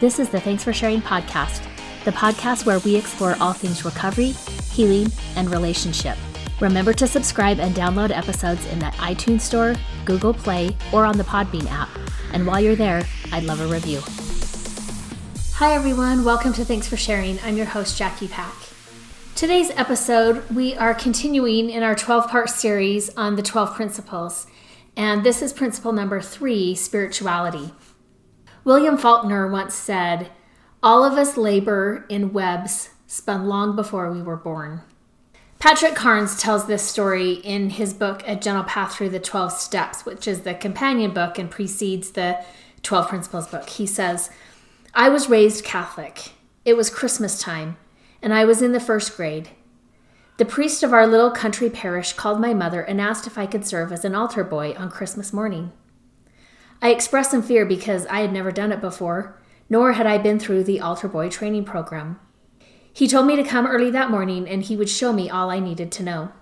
This is the Thanks for Sharing podcast, the podcast where we explore all things recovery, healing, and relationship. Remember to subscribe and download episodes in the iTunes Store, Google Play, or on the Podbean app. And while you're there, I'd love a review. Hi, everyone. Welcome to Thanks for Sharing. I'm your host, Jackie Pack. Today's episode, we are continuing in our 12 part series on the 12 principles. And this is principle number three spirituality. William Faulkner once said, All of us labor in webs spun long before we were born. Patrick Carnes tells this story in his book, A Gentle Path Through the 12 Steps, which is the companion book and precedes the 12 Principles book. He says, I was raised Catholic. It was Christmas time, and I was in the first grade. The priest of our little country parish called my mother and asked if I could serve as an altar boy on Christmas morning. I expressed some fear because I had never done it before, nor had I been through the altar boy training program. He told me to come early that morning and he would show me all I needed to know.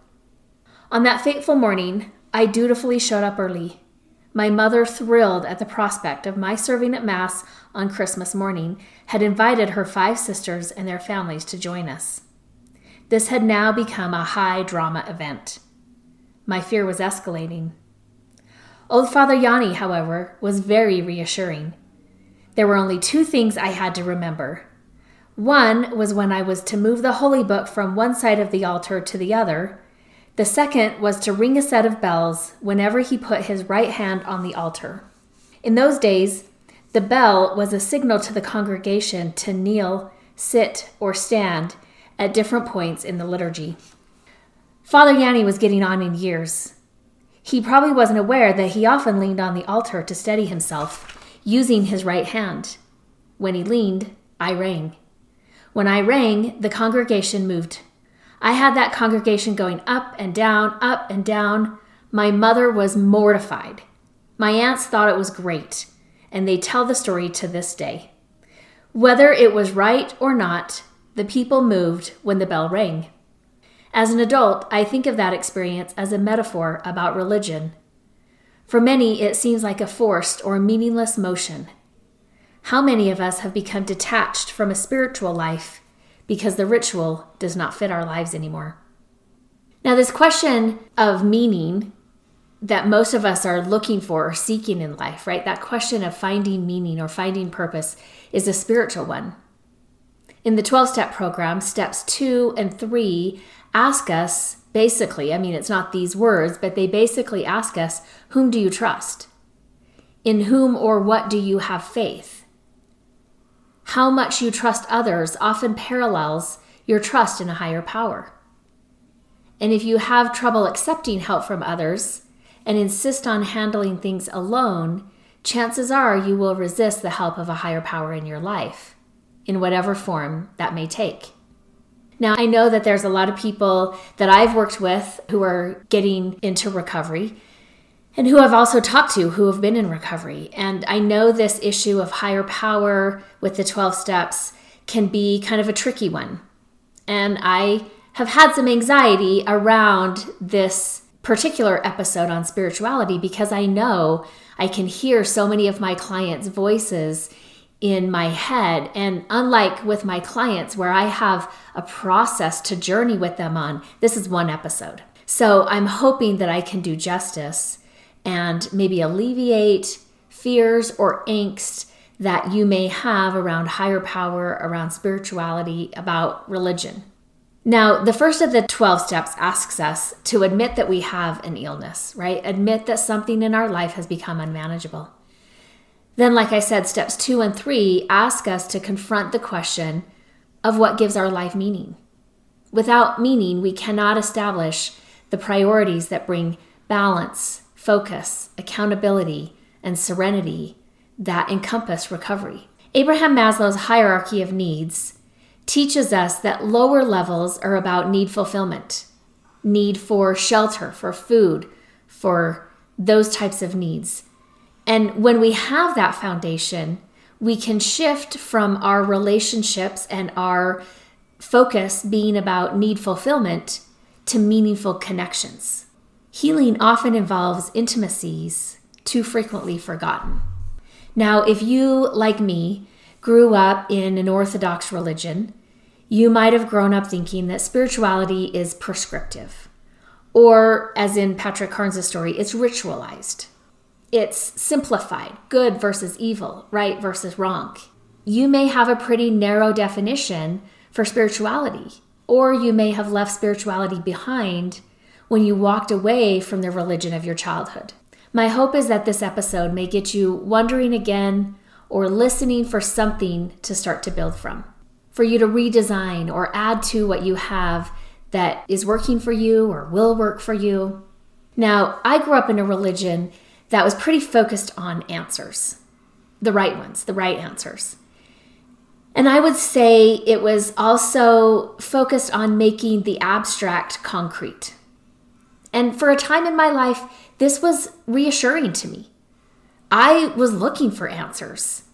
On that fateful morning, I dutifully showed up early. My mother, thrilled at the prospect of my serving at Mass on Christmas morning, had invited her five sisters and their families to join us. This had now become a high drama event. My fear was escalating. Old Father Yanni, however, was very reassuring. There were only two things I had to remember. One was when I was to move the holy book from one side of the altar to the other. The second was to ring a set of bells whenever he put his right hand on the altar. In those days, the bell was a signal to the congregation to kneel, sit, or stand at different points in the liturgy. Father Yanni was getting on in years. He probably wasn't aware that he often leaned on the altar to steady himself, using his right hand. When he leaned, I rang. When I rang, the congregation moved. I had that congregation going up and down, up and down. My mother was mortified. My aunts thought it was great, and they tell the story to this day. Whether it was right or not, the people moved when the bell rang. As an adult, I think of that experience as a metaphor about religion. For many, it seems like a forced or meaningless motion. How many of us have become detached from a spiritual life because the ritual does not fit our lives anymore? Now, this question of meaning that most of us are looking for or seeking in life, right? That question of finding meaning or finding purpose is a spiritual one. In the 12 step program, steps two and three ask us basically, I mean, it's not these words, but they basically ask us, whom do you trust? In whom or what do you have faith? How much you trust others often parallels your trust in a higher power. And if you have trouble accepting help from others and insist on handling things alone, chances are you will resist the help of a higher power in your life, in whatever form that may take. Now, I know that there's a lot of people that I've worked with who are getting into recovery and who I've also talked to who have been in recovery. And I know this issue of higher power with the 12 steps can be kind of a tricky one. And I have had some anxiety around this particular episode on spirituality because I know I can hear so many of my clients' voices in my head. And unlike with my clients, where I have a process to journey with them on, this is one episode. So I'm hoping that I can do justice and maybe alleviate fears or angst that you may have around higher power, around spirituality, about religion. Now, the first of the 12 steps asks us to admit that we have an illness, right? Admit that something in our life has become unmanageable. Then, like I said, steps two and three ask us to confront the question of what gives our life meaning. Without meaning, we cannot establish the priorities that bring balance, focus, accountability, and serenity that encompass recovery. Abraham Maslow's hierarchy of needs teaches us that lower levels are about need fulfillment, need for shelter, for food, for those types of needs. And when we have that foundation, we can shift from our relationships and our focus being about need fulfillment to meaningful connections. Healing often involves intimacies too frequently forgotten. Now, if you, like me, grew up in an Orthodox religion, you might have grown up thinking that spirituality is prescriptive. Or, as in Patrick Carnes' story, it's ritualized. It's simplified good versus evil, right versus wrong. You may have a pretty narrow definition for spirituality, or you may have left spirituality behind when you walked away from the religion of your childhood. My hope is that this episode may get you wondering again or listening for something to start to build from, for you to redesign or add to what you have that is working for you or will work for you. Now, I grew up in a religion that was pretty focused on answers, the right ones, the right answers. And I would say it was also focused on making the abstract concrete. And for a time in my life, this was reassuring to me. I was looking for answers.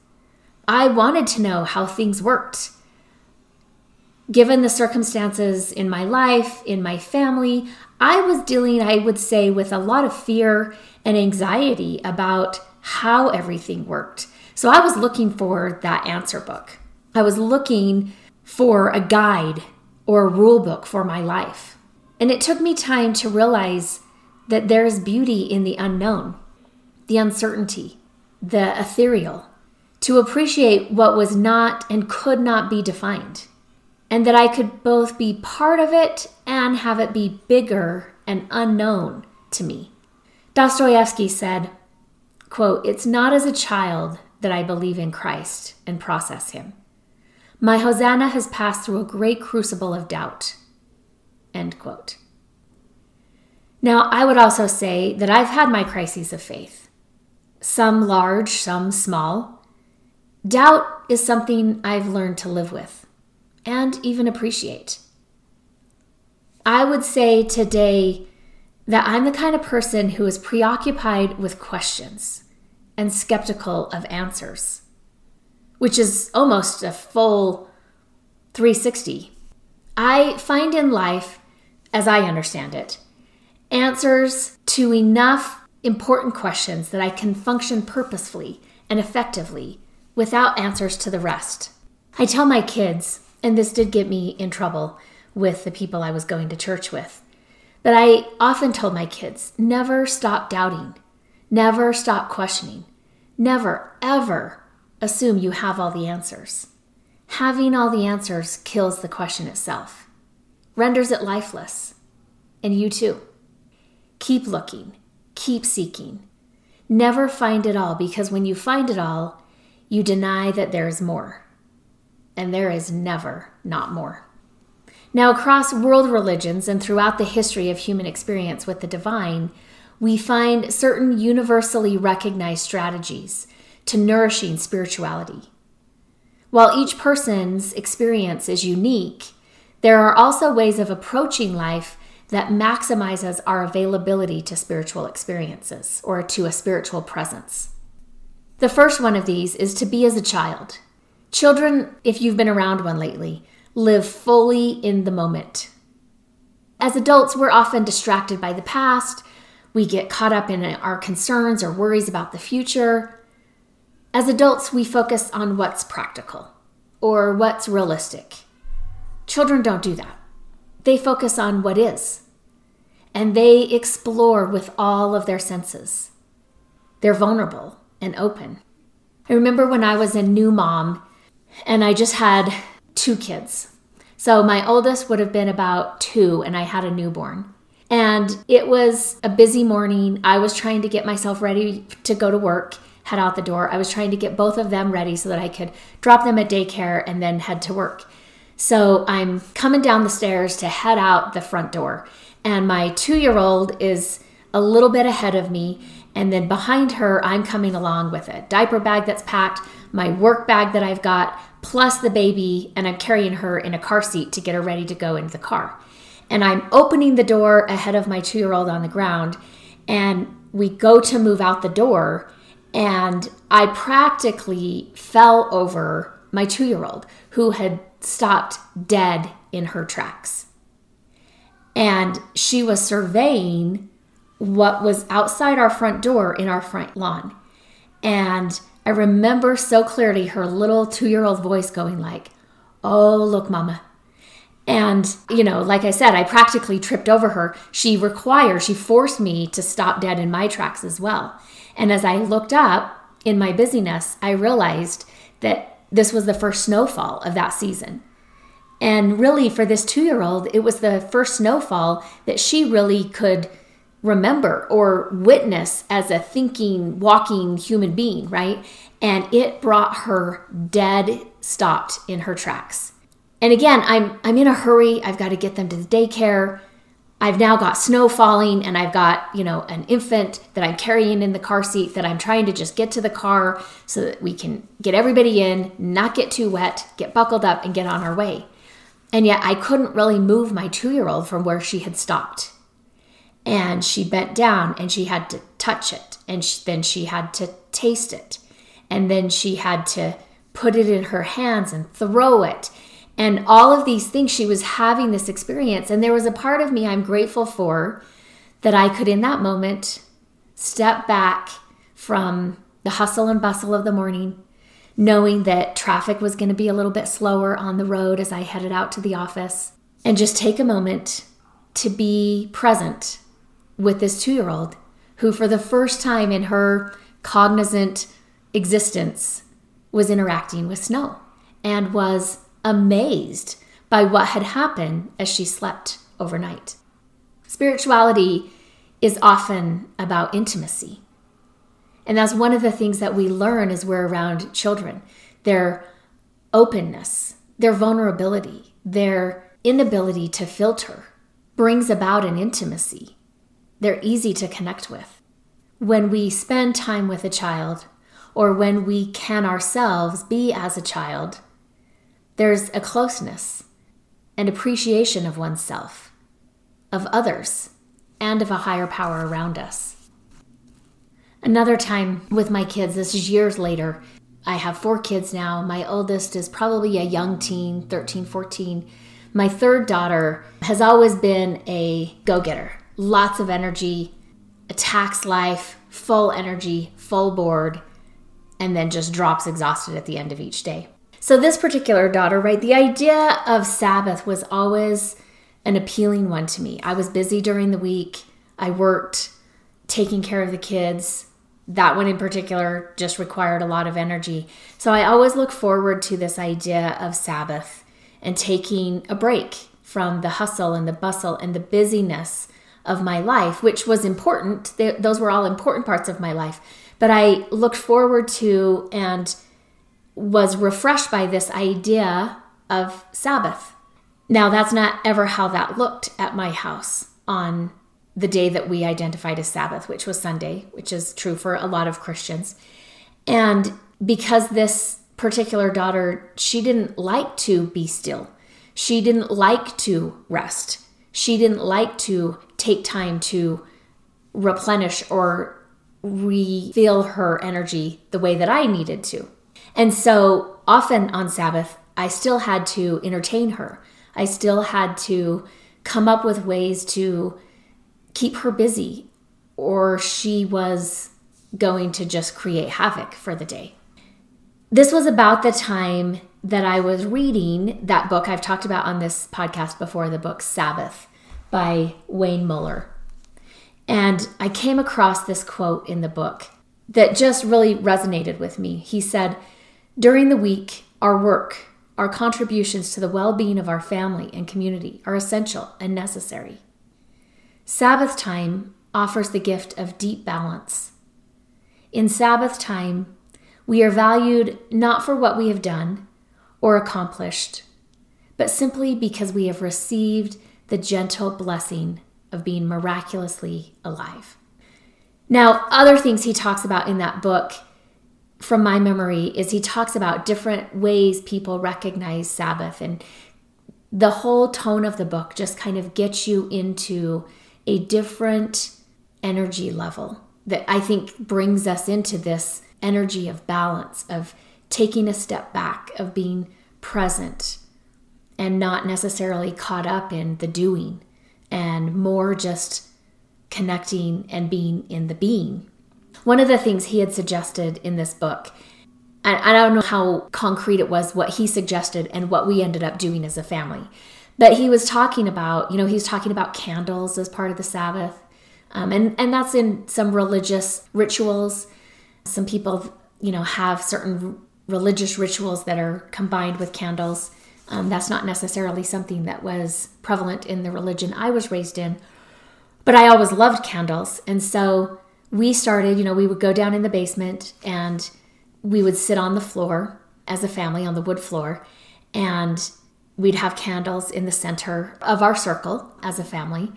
I wanted to know how things worked. Given the circumstances in my life, in my family, I was dealing, I would say, with a lot of fear and anxiety about how everything worked. So I was looking for that answer book. I was looking for a guide or a rule book for my life. And it took me time to realize that there is beauty in the unknown, the uncertainty, the ethereal, to appreciate what was not and could not be defined, and that I could both be part of it and have it be bigger and unknown to me. Dostoevsky said, quote, It's not as a child that I believe in Christ and process him. My Hosanna has passed through a great crucible of doubt. End quote. Now, I would also say that I've had my crises of faith, some large, some small. Doubt is something I've learned to live with and even appreciate. I would say today that I'm the kind of person who is preoccupied with questions and skeptical of answers, which is almost a full 360. I find in life, as I understand it, answers to enough important questions that I can function purposefully and effectively without answers to the rest. I tell my kids, and this did get me in trouble with the people I was going to church with, but I often told my kids never stop doubting, never stop questioning, never, ever assume you have all the answers. Having all the answers kills the question itself, renders it lifeless. And you too. Keep looking, keep seeking. Never find it all because when you find it all, you deny that there is more. And there is never not more. Now, across world religions and throughout the history of human experience with the divine, we find certain universally recognized strategies to nourishing spirituality. While each person's experience is unique, there are also ways of approaching life that maximizes our availability to spiritual experiences or to a spiritual presence. The first one of these is to be as a child. Children, if you've been around one lately, live fully in the moment. As adults, we're often distracted by the past. We get caught up in our concerns or worries about the future. As adults, we focus on what's practical or what's realistic. Children don't do that. They focus on what is, and they explore with all of their senses. They're vulnerable and open. I remember when I was a new mom and I just had two kids. So my oldest would have been about two, and I had a newborn. And it was a busy morning. I was trying to get myself ready to go to work, head out the door. I was trying to get both of them ready so that I could drop them at daycare and then head to work. So I'm coming down the stairs to head out the front door. And my two year old is a little bit ahead of me. And then behind her, I'm coming along with a diaper bag that's packed, my work bag that I've got, plus the baby, and I'm carrying her in a car seat to get her ready to go into the car. And I'm opening the door ahead of my two year old on the ground, and we go to move out the door, and I practically fell over my two year old who had stopped dead in her tracks. And she was surveying what was outside our front door in our front lawn. And I remember so clearly her little two year old voice going, like, Oh, look, mama. And, you know, like I said, I practically tripped over her. She required, she forced me to stop dead in my tracks as well. And as I looked up in my busyness, I realized that this was the first snowfall of that season. And really, for this two year old, it was the first snowfall that she really could remember or witness as a thinking, walking human being, right? And it brought her dead stopped in her tracks. And again, I'm I'm in a hurry. I've got to get them to the daycare. I've now got snow falling and I've got, you know, an infant that I'm carrying in the car seat that I'm trying to just get to the car so that we can get everybody in, not get too wet, get buckled up and get on our way. And yet I couldn't really move my 2-year-old from where she had stopped. And she bent down and she had to touch it and she, then she had to taste it. And then she had to put it in her hands and throw it and all of these things she was having this experience and there was a part of me i'm grateful for that i could in that moment step back from the hustle and bustle of the morning knowing that traffic was going to be a little bit slower on the road as i headed out to the office and just take a moment to be present with this two year old who, for the first time in her cognizant existence, was interacting with snow and was amazed by what had happened as she slept overnight. Spirituality is often about intimacy. And that's one of the things that we learn as we're around children their openness, their vulnerability, their inability to filter brings about an intimacy. They're easy to connect with. When we spend time with a child, or when we can ourselves be as a child, there's a closeness and appreciation of oneself, of others, and of a higher power around us. Another time with my kids, this is years later. I have four kids now. My oldest is probably a young teen, 13, 14. My third daughter has always been a go getter, lots of energy, attacks life, full energy, full board, and then just drops exhausted at the end of each day. So, this particular daughter, right, the idea of Sabbath was always an appealing one to me. I was busy during the week, I worked taking care of the kids. That one in particular just required a lot of energy. So, I always look forward to this idea of Sabbath and taking a break from the hustle and the bustle and the busyness of my life, which was important. Those were all important parts of my life. But I looked forward to and was refreshed by this idea of Sabbath. Now, that's not ever how that looked at my house on the day that we identified as Sabbath, which was Sunday, which is true for a lot of Christians. And because this particular daughter, she didn't like to be still, she didn't like to rest, she didn't like to take time to replenish or refill her energy the way that I needed to. And so often on Sabbath, I still had to entertain her. I still had to come up with ways to keep her busy, or she was going to just create havoc for the day. This was about the time that I was reading that book I've talked about on this podcast before, the book Sabbath by Wayne Muller. And I came across this quote in the book that just really resonated with me. He said, during the week, our work, our contributions to the well being of our family and community are essential and necessary. Sabbath time offers the gift of deep balance. In Sabbath time, we are valued not for what we have done or accomplished, but simply because we have received the gentle blessing of being miraculously alive. Now, other things he talks about in that book from my memory is he talks about different ways people recognize Sabbath and the whole tone of the book just kind of gets you into a different energy level that I think brings us into this energy of balance, of taking a step back, of being present and not necessarily caught up in the doing and more just connecting and being in the being. One of the things he had suggested in this book, and I don't know how concrete it was what he suggested and what we ended up doing as a family, but he was talking about, you know, he was talking about candles as part of the Sabbath. Um, and, and that's in some religious rituals. Some people, you know, have certain religious rituals that are combined with candles. Um, that's not necessarily something that was prevalent in the religion I was raised in, but I always loved candles. And so we started, you know, we would go down in the basement and we would sit on the floor as a family on the wood floor and we'd have candles in the center of our circle as a family.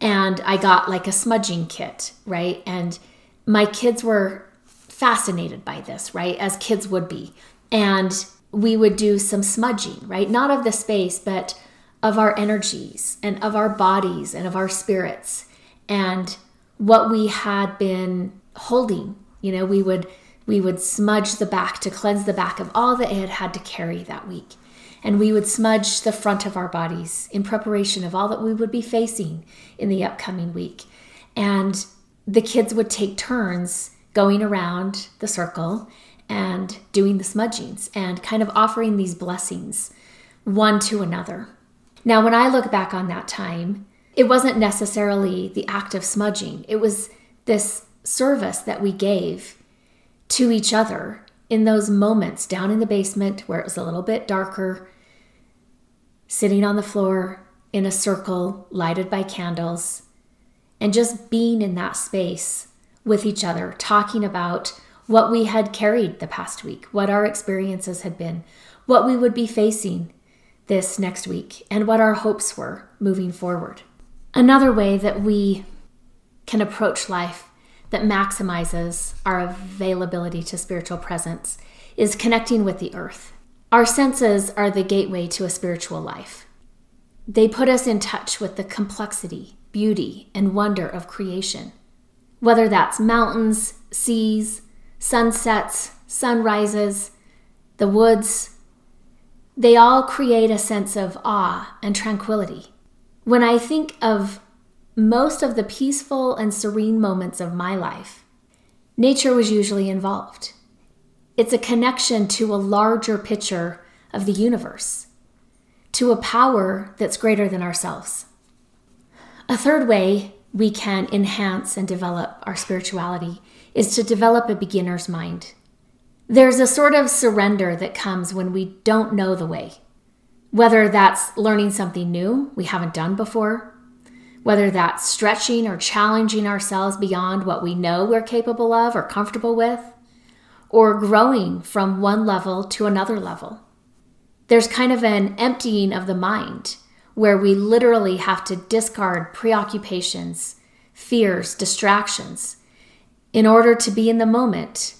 And I got like a smudging kit, right? And my kids were fascinated by this, right? As kids would be. And we would do some smudging, right? Not of the space, but of our energies and of our bodies and of our spirits and what we had been holding. You know, we would we would smudge the back to cleanse the back of all that it had had to carry that week. And we would smudge the front of our bodies in preparation of all that we would be facing in the upcoming week. And the kids would take turns going around the circle and doing the smudgings and kind of offering these blessings one to another. Now, when I look back on that time, it wasn't necessarily the act of smudging, it was this service that we gave to each other in those moments down in the basement where it was a little bit darker, sitting on the floor in a circle lighted by candles, and just being in that space with each other, talking about what we had carried the past week, what our experiences had been, what we would be facing this next week, and what our hopes were moving forward. Another way that we can approach life that maximizes our availability to spiritual presence is connecting with the earth. Our senses are the gateway to a spiritual life. They put us in touch with the complexity, beauty, and wonder of creation. Whether that's mountains, seas, sunsets, sunrises, the woods, they all create a sense of awe and tranquility. When I think of most of the peaceful and serene moments of my life, nature was usually involved. It's a connection to a larger picture of the universe, to a power that's greater than ourselves. A third way we can enhance and develop our spirituality is to develop a beginner's mind. There's a sort of surrender that comes when we don't know the way, whether that's learning something new we haven't done before, whether that's stretching or challenging ourselves beyond what we know we're capable of or comfortable with, or growing from one level to another level. There's kind of an emptying of the mind where we literally have to discard preoccupations, fears, distractions in order to be in the moment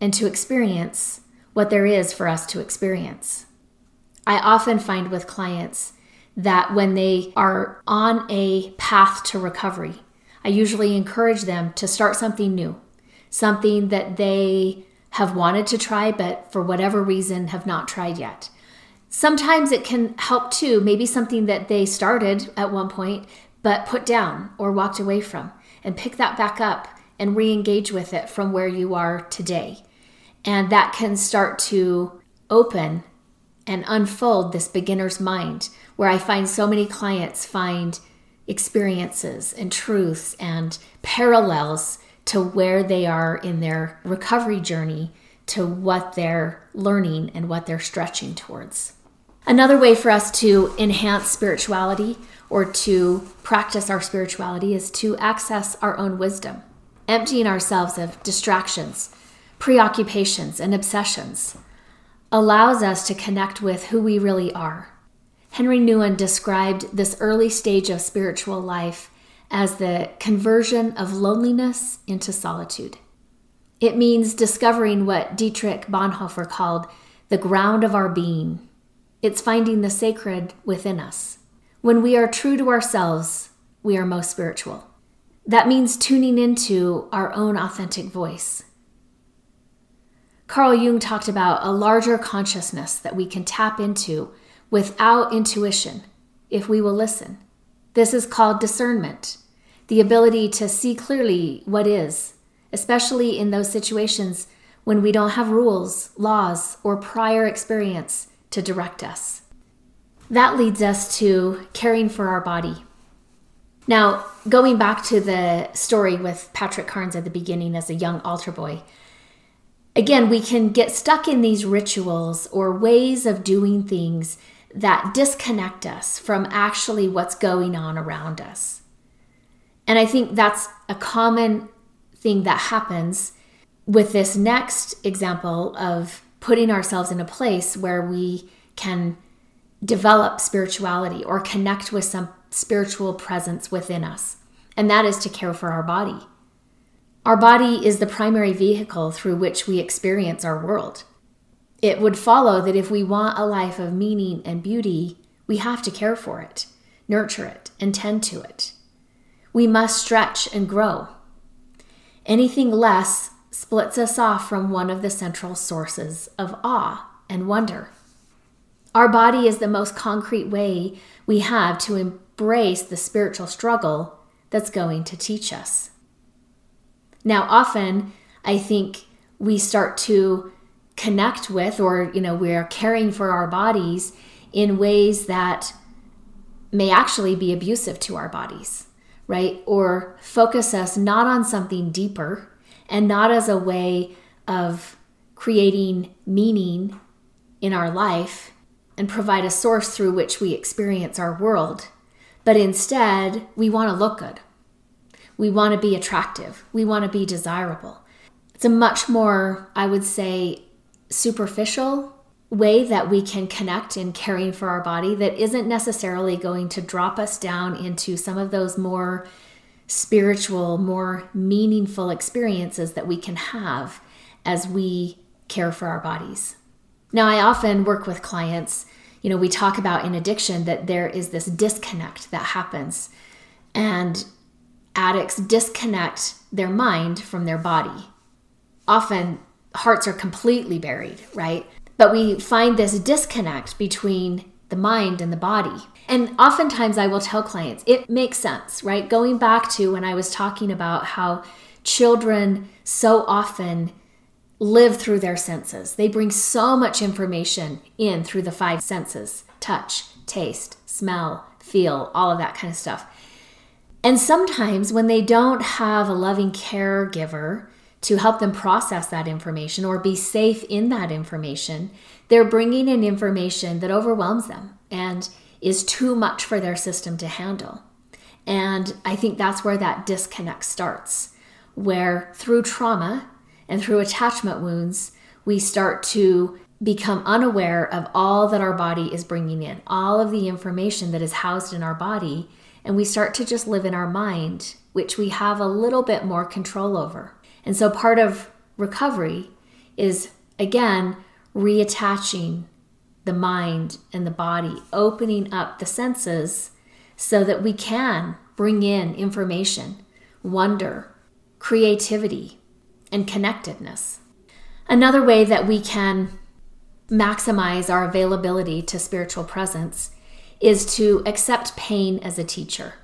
and to experience what there is for us to experience. I often find with clients that when they are on a path to recovery, I usually encourage them to start something new, something that they have wanted to try, but for whatever reason have not tried yet. Sometimes it can help too, maybe something that they started at one point but put down or walked away from, and pick that back up and re engage with it from where you are today. And that can start to open and unfold this beginner's mind, where I find so many clients find experiences and truths and parallels to where they are in their recovery journey to what they're learning and what they're stretching towards. Another way for us to enhance spirituality or to practice our spirituality is to access our own wisdom, emptying ourselves of distractions, preoccupations, and obsessions allows us to connect with who we really are. Henry Nouwen described this early stage of spiritual life as the conversion of loneliness into solitude. It means discovering what Dietrich Bonhoeffer called the ground of our being it's finding the sacred within us. When we are true to ourselves, we are most spiritual. That means tuning into our own authentic voice. Carl Jung talked about a larger consciousness that we can tap into without intuition if we will listen. This is called discernment, the ability to see clearly what is especially in those situations when we don't have rules, laws, or prior experience to direct us. That leads us to caring for our body. Now, going back to the story with Patrick Carnes at the beginning as a young altar boy, again, we can get stuck in these rituals or ways of doing things that disconnect us from actually what's going on around us. And I think that's a common thing that happens with this next example of putting ourselves in a place where we can develop spirituality or connect with some spiritual presence within us, and that is to care for our body. Our body is the primary vehicle through which we experience our world. It would follow that if we want a life of meaning and beauty, we have to care for it, nurture it, and tend to it. We must stretch and grow. Anything less splits us off from one of the central sources of awe and wonder. Our body is the most concrete way we have to embrace the spiritual struggle that's going to teach us. Now, often I think we start to connect with, or, you know, we're caring for our bodies in ways that may actually be abusive to our bodies, right? Or focus us not on something deeper and not as a way of creating meaning in our life and provide a source through which we experience our world. But instead, we want to look good. We want to be attractive. We want to be desirable. It's a much more, I would say, superficial way that we can connect in caring for our body that isn't necessarily going to drop us down into some of those more spiritual, more meaningful experiences that we can have as we care for our bodies. Now, I often work with clients, you know, we talk about in addiction that there is this disconnect that happens, and addicts disconnect their mind from their body. Often, hearts are completely buried, right? But we find this disconnect between the mind and the body. And oftentimes, I will tell clients it makes sense, right? Going back to when I was talking about how children so often live through their senses. They bring so much information in through the five senses touch, taste, smell, feel, all of that kind of stuff. And sometimes when they don't have a loving caregiver to help them process that information or be safe in that information, they're bringing in information that overwhelms them and is too much for their system to handle. And I think that's where that disconnect starts, where through trauma, and through attachment wounds, we start to become unaware of all that our body is bringing in, all of the information that is housed in our body, and we start to just live in our mind, which we have a little bit more control over. And so part of recovery is, again, reattaching the mind and the body, opening up the senses so that we can bring in information, wonder, creativity, and connectedness. Another way that we can maximize our availability to spiritual presence is to accept pain as a teacher.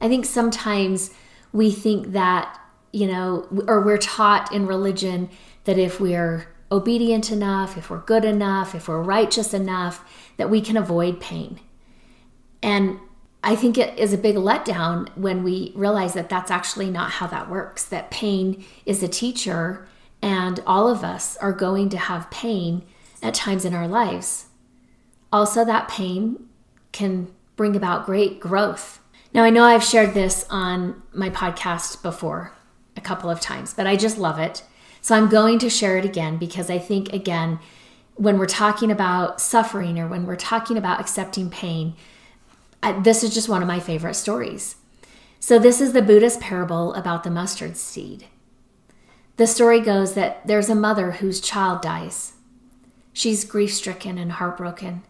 I think sometimes we think that, you know, or we're taught in religion that if we're obedient enough, if we're good enough, if we're righteous enough, that we can avoid pain. And I think it is a big letdown when we realize that that's actually not how that works, that pain is a teacher, and all of us are going to have pain at times in our lives. Also, that pain can bring about great growth. Now, I know I've shared this on my podcast before a couple of times, but I just love it. So I'm going to share it again because I think, again, when we're talking about suffering or when we're talking about accepting pain, I, this is just one of my favorite stories. So, this is the Buddhist parable about the mustard seed. The story goes that there's a mother whose child dies. She's grief stricken and heartbroken.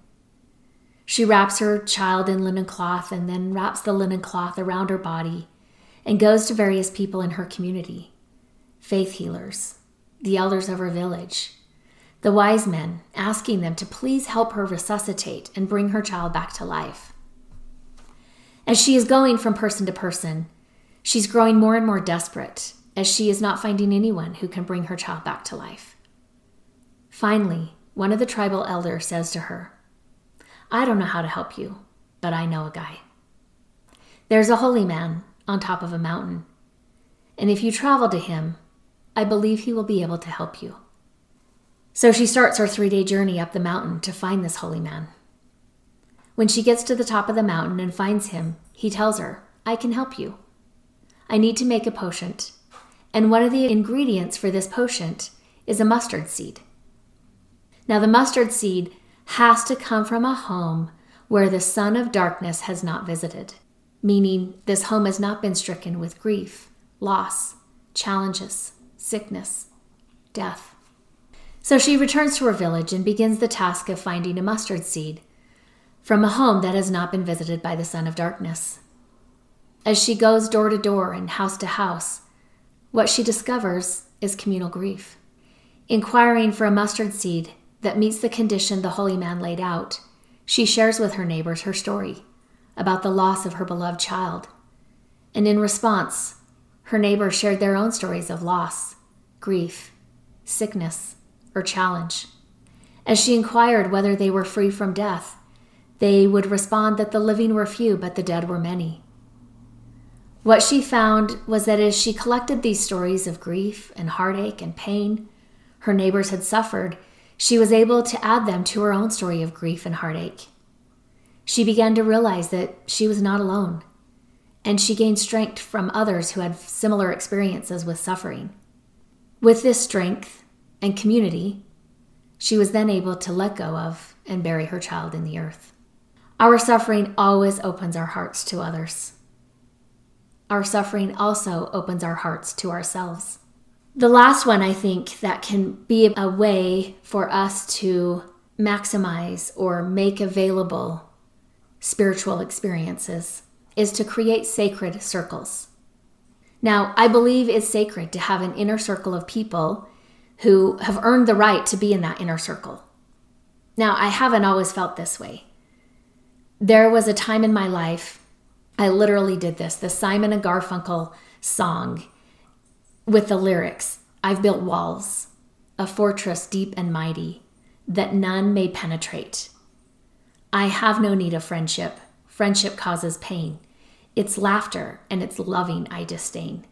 She wraps her child in linen cloth and then wraps the linen cloth around her body and goes to various people in her community faith healers, the elders of her village, the wise men, asking them to please help her resuscitate and bring her child back to life. As she is going from person to person, she's growing more and more desperate as she is not finding anyone who can bring her child back to life. Finally, one of the tribal elders says to her, I don't know how to help you, but I know a guy. There's a holy man on top of a mountain, and if you travel to him, I believe he will be able to help you. So she starts her three day journey up the mountain to find this holy man. When she gets to the top of the mountain and finds him, he tells her, I can help you. I need to make a potion and one of the ingredients for this potion is a mustard seed. Now, the mustard seed has to come from a home where the son of darkness has not visited, meaning this home has not been stricken with grief, loss, challenges, sickness, death. So she returns to her village and begins the task of finding a mustard seed from a home that has not been visited by the son of darkness. As she goes door to door and house to house, what she discovers is communal grief. Inquiring for a mustard seed that meets the condition the holy man laid out, she shares with her neighbors her story about the loss of her beloved child. And in response, her neighbors shared their own stories of loss, grief, sickness, or challenge. As she inquired whether they were free from death, they would respond that the living were few, but the dead were many. What she found was that as she collected these stories of grief and heartache and pain her neighbors had suffered, she was able to add them to her own story of grief and heartache. She began to realize that she was not alone, and she gained strength from others who had similar experiences with suffering. With this strength and community, she was then able to let go of and bury her child in the earth. Our suffering always opens our hearts to others our suffering also opens our hearts to ourselves. The last one, I think, that can be a way for us to maximize or make available spiritual experiences is to create sacred circles. Now, I believe it's sacred to have an inner circle of people who have earned the right to be in that inner circle. Now, I haven't always felt this way. There was a time in my life I literally did this the Simon and Garfunkel song with the lyrics I've built walls, a fortress deep and mighty, that none may penetrate. I have no need of friendship. Friendship causes pain. It's laughter and it's loving I disdain.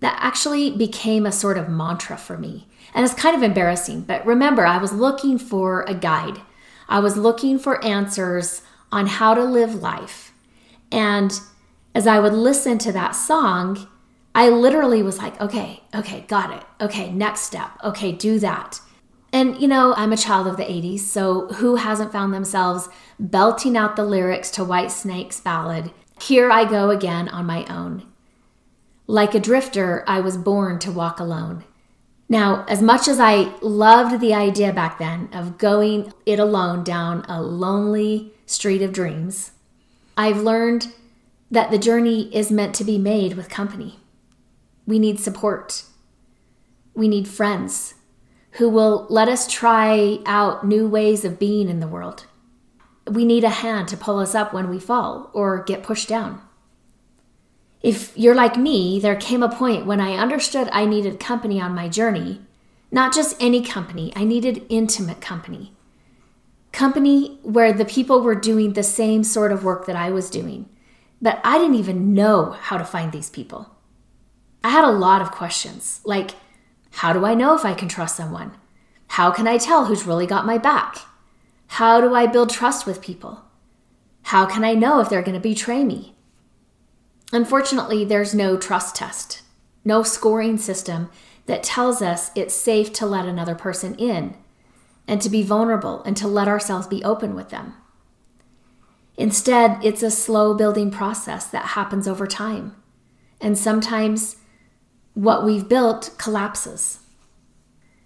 That actually became a sort of mantra for me. And it's kind of embarrassing, but remember, I was looking for a guide. I was looking for answers on how to live life and as I would listen to that song, I literally was like, okay, okay, got it. Okay, next step. Okay, do that. And, you know, I'm a child of the 80s, so who hasn't found themselves belting out the lyrics to Whitesnake's ballad, Here I Go Again on My Own? Like a drifter, I was born to walk alone. Now, as much as I loved the idea back then of going it alone down a lonely street of dreams, I've learned that the journey is meant to be made with company. We need support. We need friends who will let us try out new ways of being in the world. We need a hand to pull us up when we fall or get pushed down. If you're like me, there came a point when I understood I needed company on my journey. Not just any company, I needed intimate company company where the people were doing the same sort of work that I was doing, but I didn't even know how to find these people. I had a lot of questions like, how do I know if I can trust someone? How can I tell who's really got my back? How do I build trust with people? How can I know if they're going to betray me? Unfortunately, there's no trust test, no scoring system that tells us it's safe to let another person in and to be vulnerable and to let ourselves be open with them. Instead, it's a slow building process that happens over time. And sometimes what we've built collapses.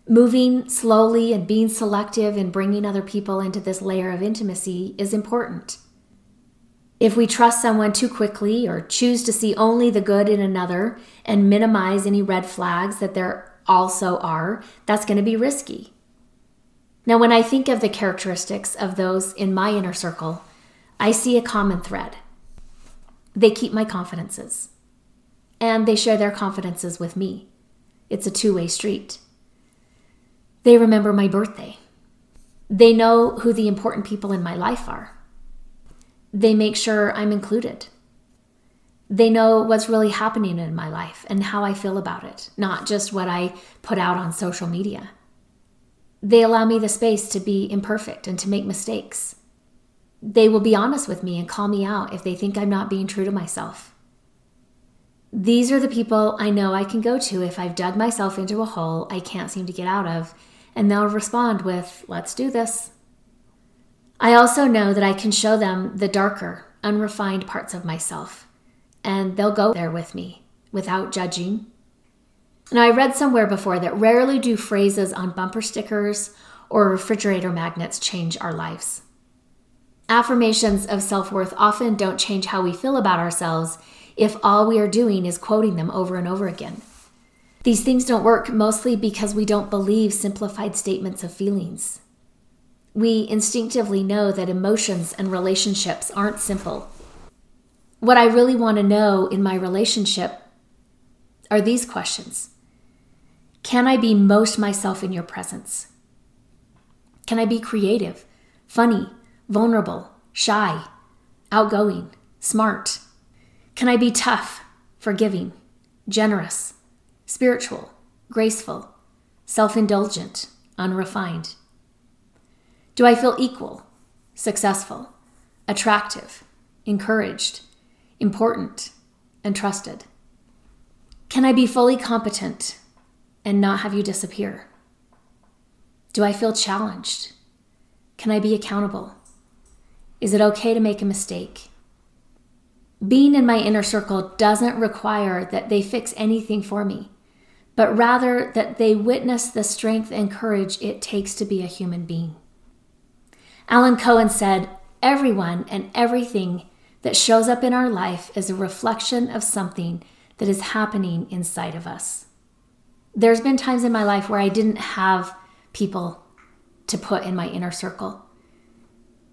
Moving slowly and being selective in bringing other people into this layer of intimacy is important. If we trust someone too quickly or choose to see only the good in another and minimize any red flags that there also are, that's going to be risky. Now, when I think of the characteristics of those in my inner circle, I see a common thread. They keep my confidences. And they share their confidences with me. It's a two way street. They remember my birthday. They know who the important people in my life are. They make sure I'm included. They know what's really happening in my life and how I feel about it, not just what I put out on social media. They allow me the space to be imperfect and to make mistakes. They will be honest with me and call me out if they think I'm not being true to myself. These are the people I know I can go to if I've dug myself into a hole I can't seem to get out of, and they'll respond with, Let's do this. I also know that I can show them the darker, unrefined parts of myself, and they'll go there with me without judging. Now, I read somewhere before that rarely do phrases on bumper stickers or refrigerator magnets change our lives. Affirmations of self worth often don't change how we feel about ourselves if all we are doing is quoting them over and over again. These things don't work mostly because we don't believe simplified statements of feelings. We instinctively know that emotions and relationships aren't simple. What I really want to know in my relationship are these questions Can I be most myself in your presence? Can I be creative, funny, vulnerable, shy, outgoing, smart? Can I be tough, forgiving, generous, spiritual, graceful, self indulgent, unrefined? Do I feel equal, successful, attractive, encouraged, important, and trusted? Can I be fully competent and not have you disappear? Do I feel challenged? Can I be accountable? Is it okay to make a mistake? Being in my inner circle doesn't require that they fix anything for me, but rather that they witness the strength and courage it takes to be a human being. Alan Cohen said, Everyone and everything that shows up in our life is a reflection of something that is happening inside of us. There's been times in my life where I didn't have people to put in my inner circle.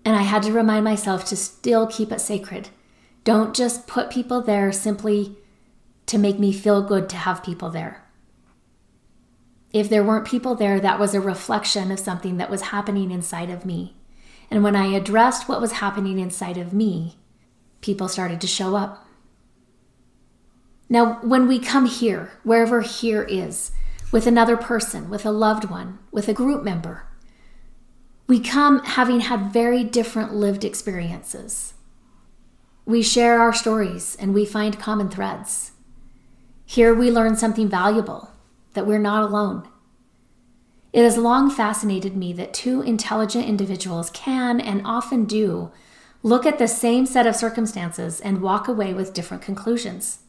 And I had to remind myself to still keep it sacred. Don't just put people there simply to make me feel good to have people there. If there weren't people there, that was a reflection of something that was happening inside of me. And when I addressed what was happening inside of me, people started to show up. Now, when we come here, wherever here is, with another person, with a loved one, with a group member, we come having had very different lived experiences. We share our stories and we find common threads. Here we learn something valuable that we're not alone. It has long fascinated me that two intelligent individuals can and often do look at the same set of circumstances and walk away with different conclusions.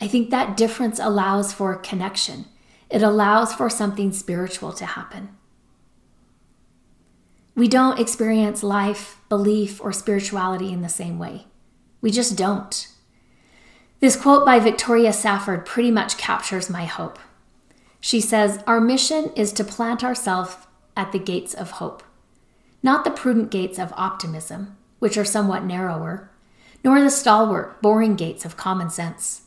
I think that difference allows for connection. It allows for something spiritual to happen. We don't experience life, belief, or spirituality in the same way. We just don't. This quote by Victoria Safford pretty much captures my hope. She says, Our mission is to plant ourselves at the gates of hope, not the prudent gates of optimism, which are somewhat narrower, nor the stalwart, boring gates of common sense,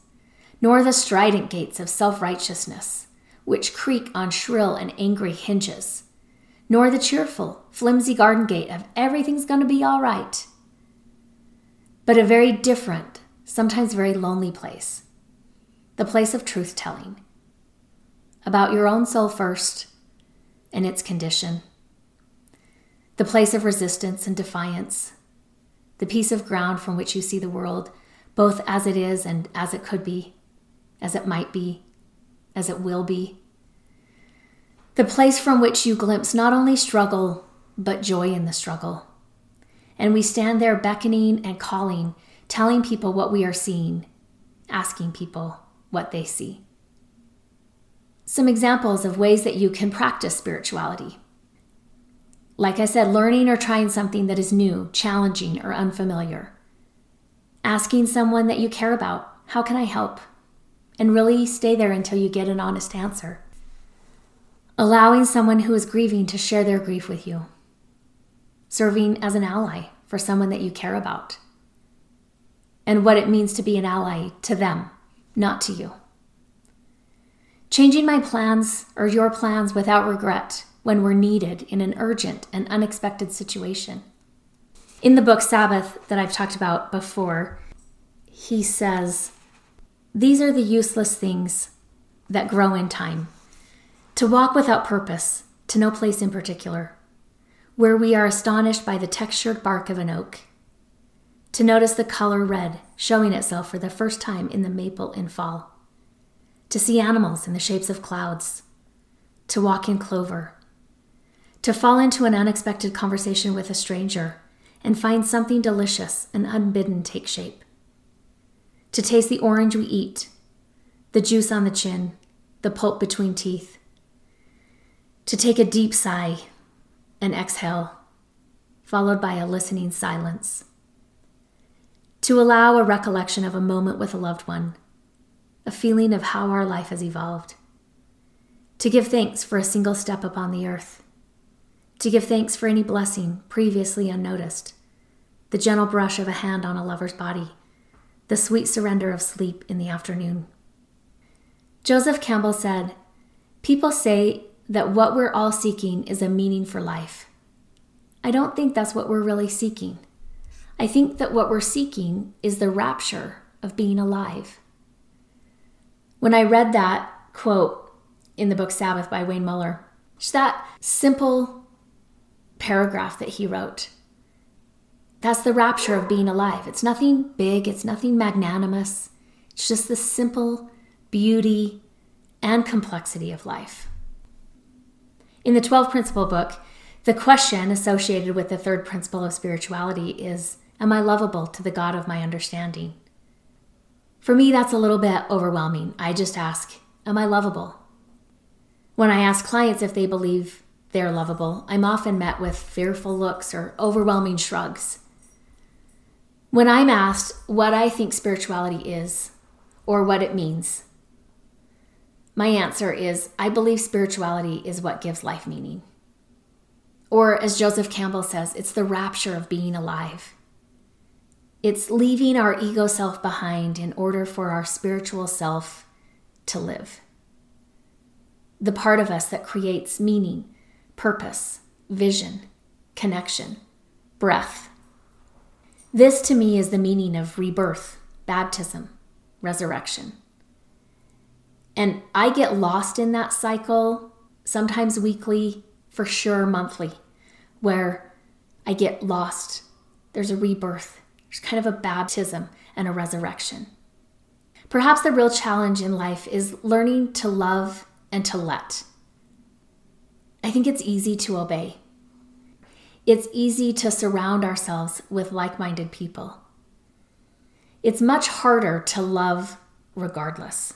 nor the strident gates of self righteousness, which creak on shrill and angry hinges nor the cheerful, flimsy garden gate of everything's going to be all right, but a very different, sometimes very lonely place. The place of truth telling. About your own soul first and its condition, the place of resistance and defiance, the piece of ground from which you see the world both as it is and as it could be, as it might be, as it will be the place from which you glimpse not only struggle, but joy in the struggle. And we stand there beckoning and calling, telling people what we are seeing, asking people what they see. Some examples of ways that you can practice spirituality. Like I said, learning or trying something that is new, challenging, or unfamiliar. Asking someone that you care about, How can I help? And really stay there until you get an honest answer allowing someone who is grieving to share their grief with you, serving as an ally for someone that you care about, and what it means to be an ally to them not to you. Changing my plans or your plans without regret when we're needed in an urgent and unexpected situation. In the book Sabbath that I've talked about before, he says, These are the useless things that grow in time. To walk without purpose, to no place in particular, where we are astonished by the textured bark of an oak, to notice the color red showing itself for the first time in the maple in fall, to see animals in the shapes of clouds, to walk in clover, to fall into an unexpected conversation with a stranger and find something delicious and unbidden take shape, to taste the orange we eat, the juice on the chin, the pulp between teeth, to take a deep sigh and exhale, followed by a listening silence, to allow a recollection of a moment with a loved one, a feeling of how our life has evolved, to give thanks for a single step upon the earth. To give thanks for any blessing previously unnoticed, the gentle brush of a hand on a lover's body, the sweet surrender of sleep in the afternoon. Joseph Campbell said, People say that what we're all seeking is a meaning for life. I don't think that's what we're really seeking. I think that what we're seeking is the rapture of being alive. When I read that quote in the book Sabbath by Wayne Muller, just that simple paragraph that he wrote. That's the rapture of being alive. It's nothing big, it's nothing magnanimous. It's just the simple beauty and complexity of life. In the 12 principle book, the question associated with the third principle of spirituality is Am I lovable to the God of my understanding? For me, that's a little bit overwhelming. I just ask, Am I lovable? When I ask clients if they believe they're lovable, I'm often met with fearful looks or overwhelming shrugs. When I'm asked what I think spirituality is or what it means, my answer is I believe spirituality is what gives life meaning. Or, as Joseph Campbell says, it's the rapture of being alive. It's leaving our ego self behind in order for our spiritual self to live. The part of us that creates meaning purpose, vision, connection, breath. This to me is the meaning of rebirth, baptism, resurrection. And I get lost in that cycle, sometimes weekly, for sure monthly, where I get lost. There's a rebirth, there's kind of a baptism and a resurrection. Perhaps the real challenge in life is learning to love and to let. I think it's easy to obey. It's easy to surround ourselves with like minded people. It's much harder to love regardless.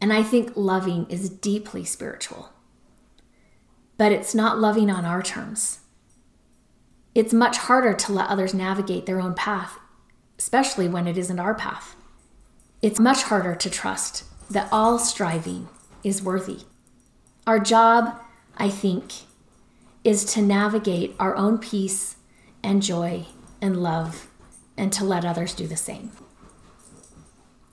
And I think loving is deeply spiritual. But it's not loving on our terms. It's much harder to let others navigate their own path, especially when it isn't our path. It's much harder to trust that all striving is worthy. Our job, I think, is to navigate our own peace and joy and love and to let others do the same.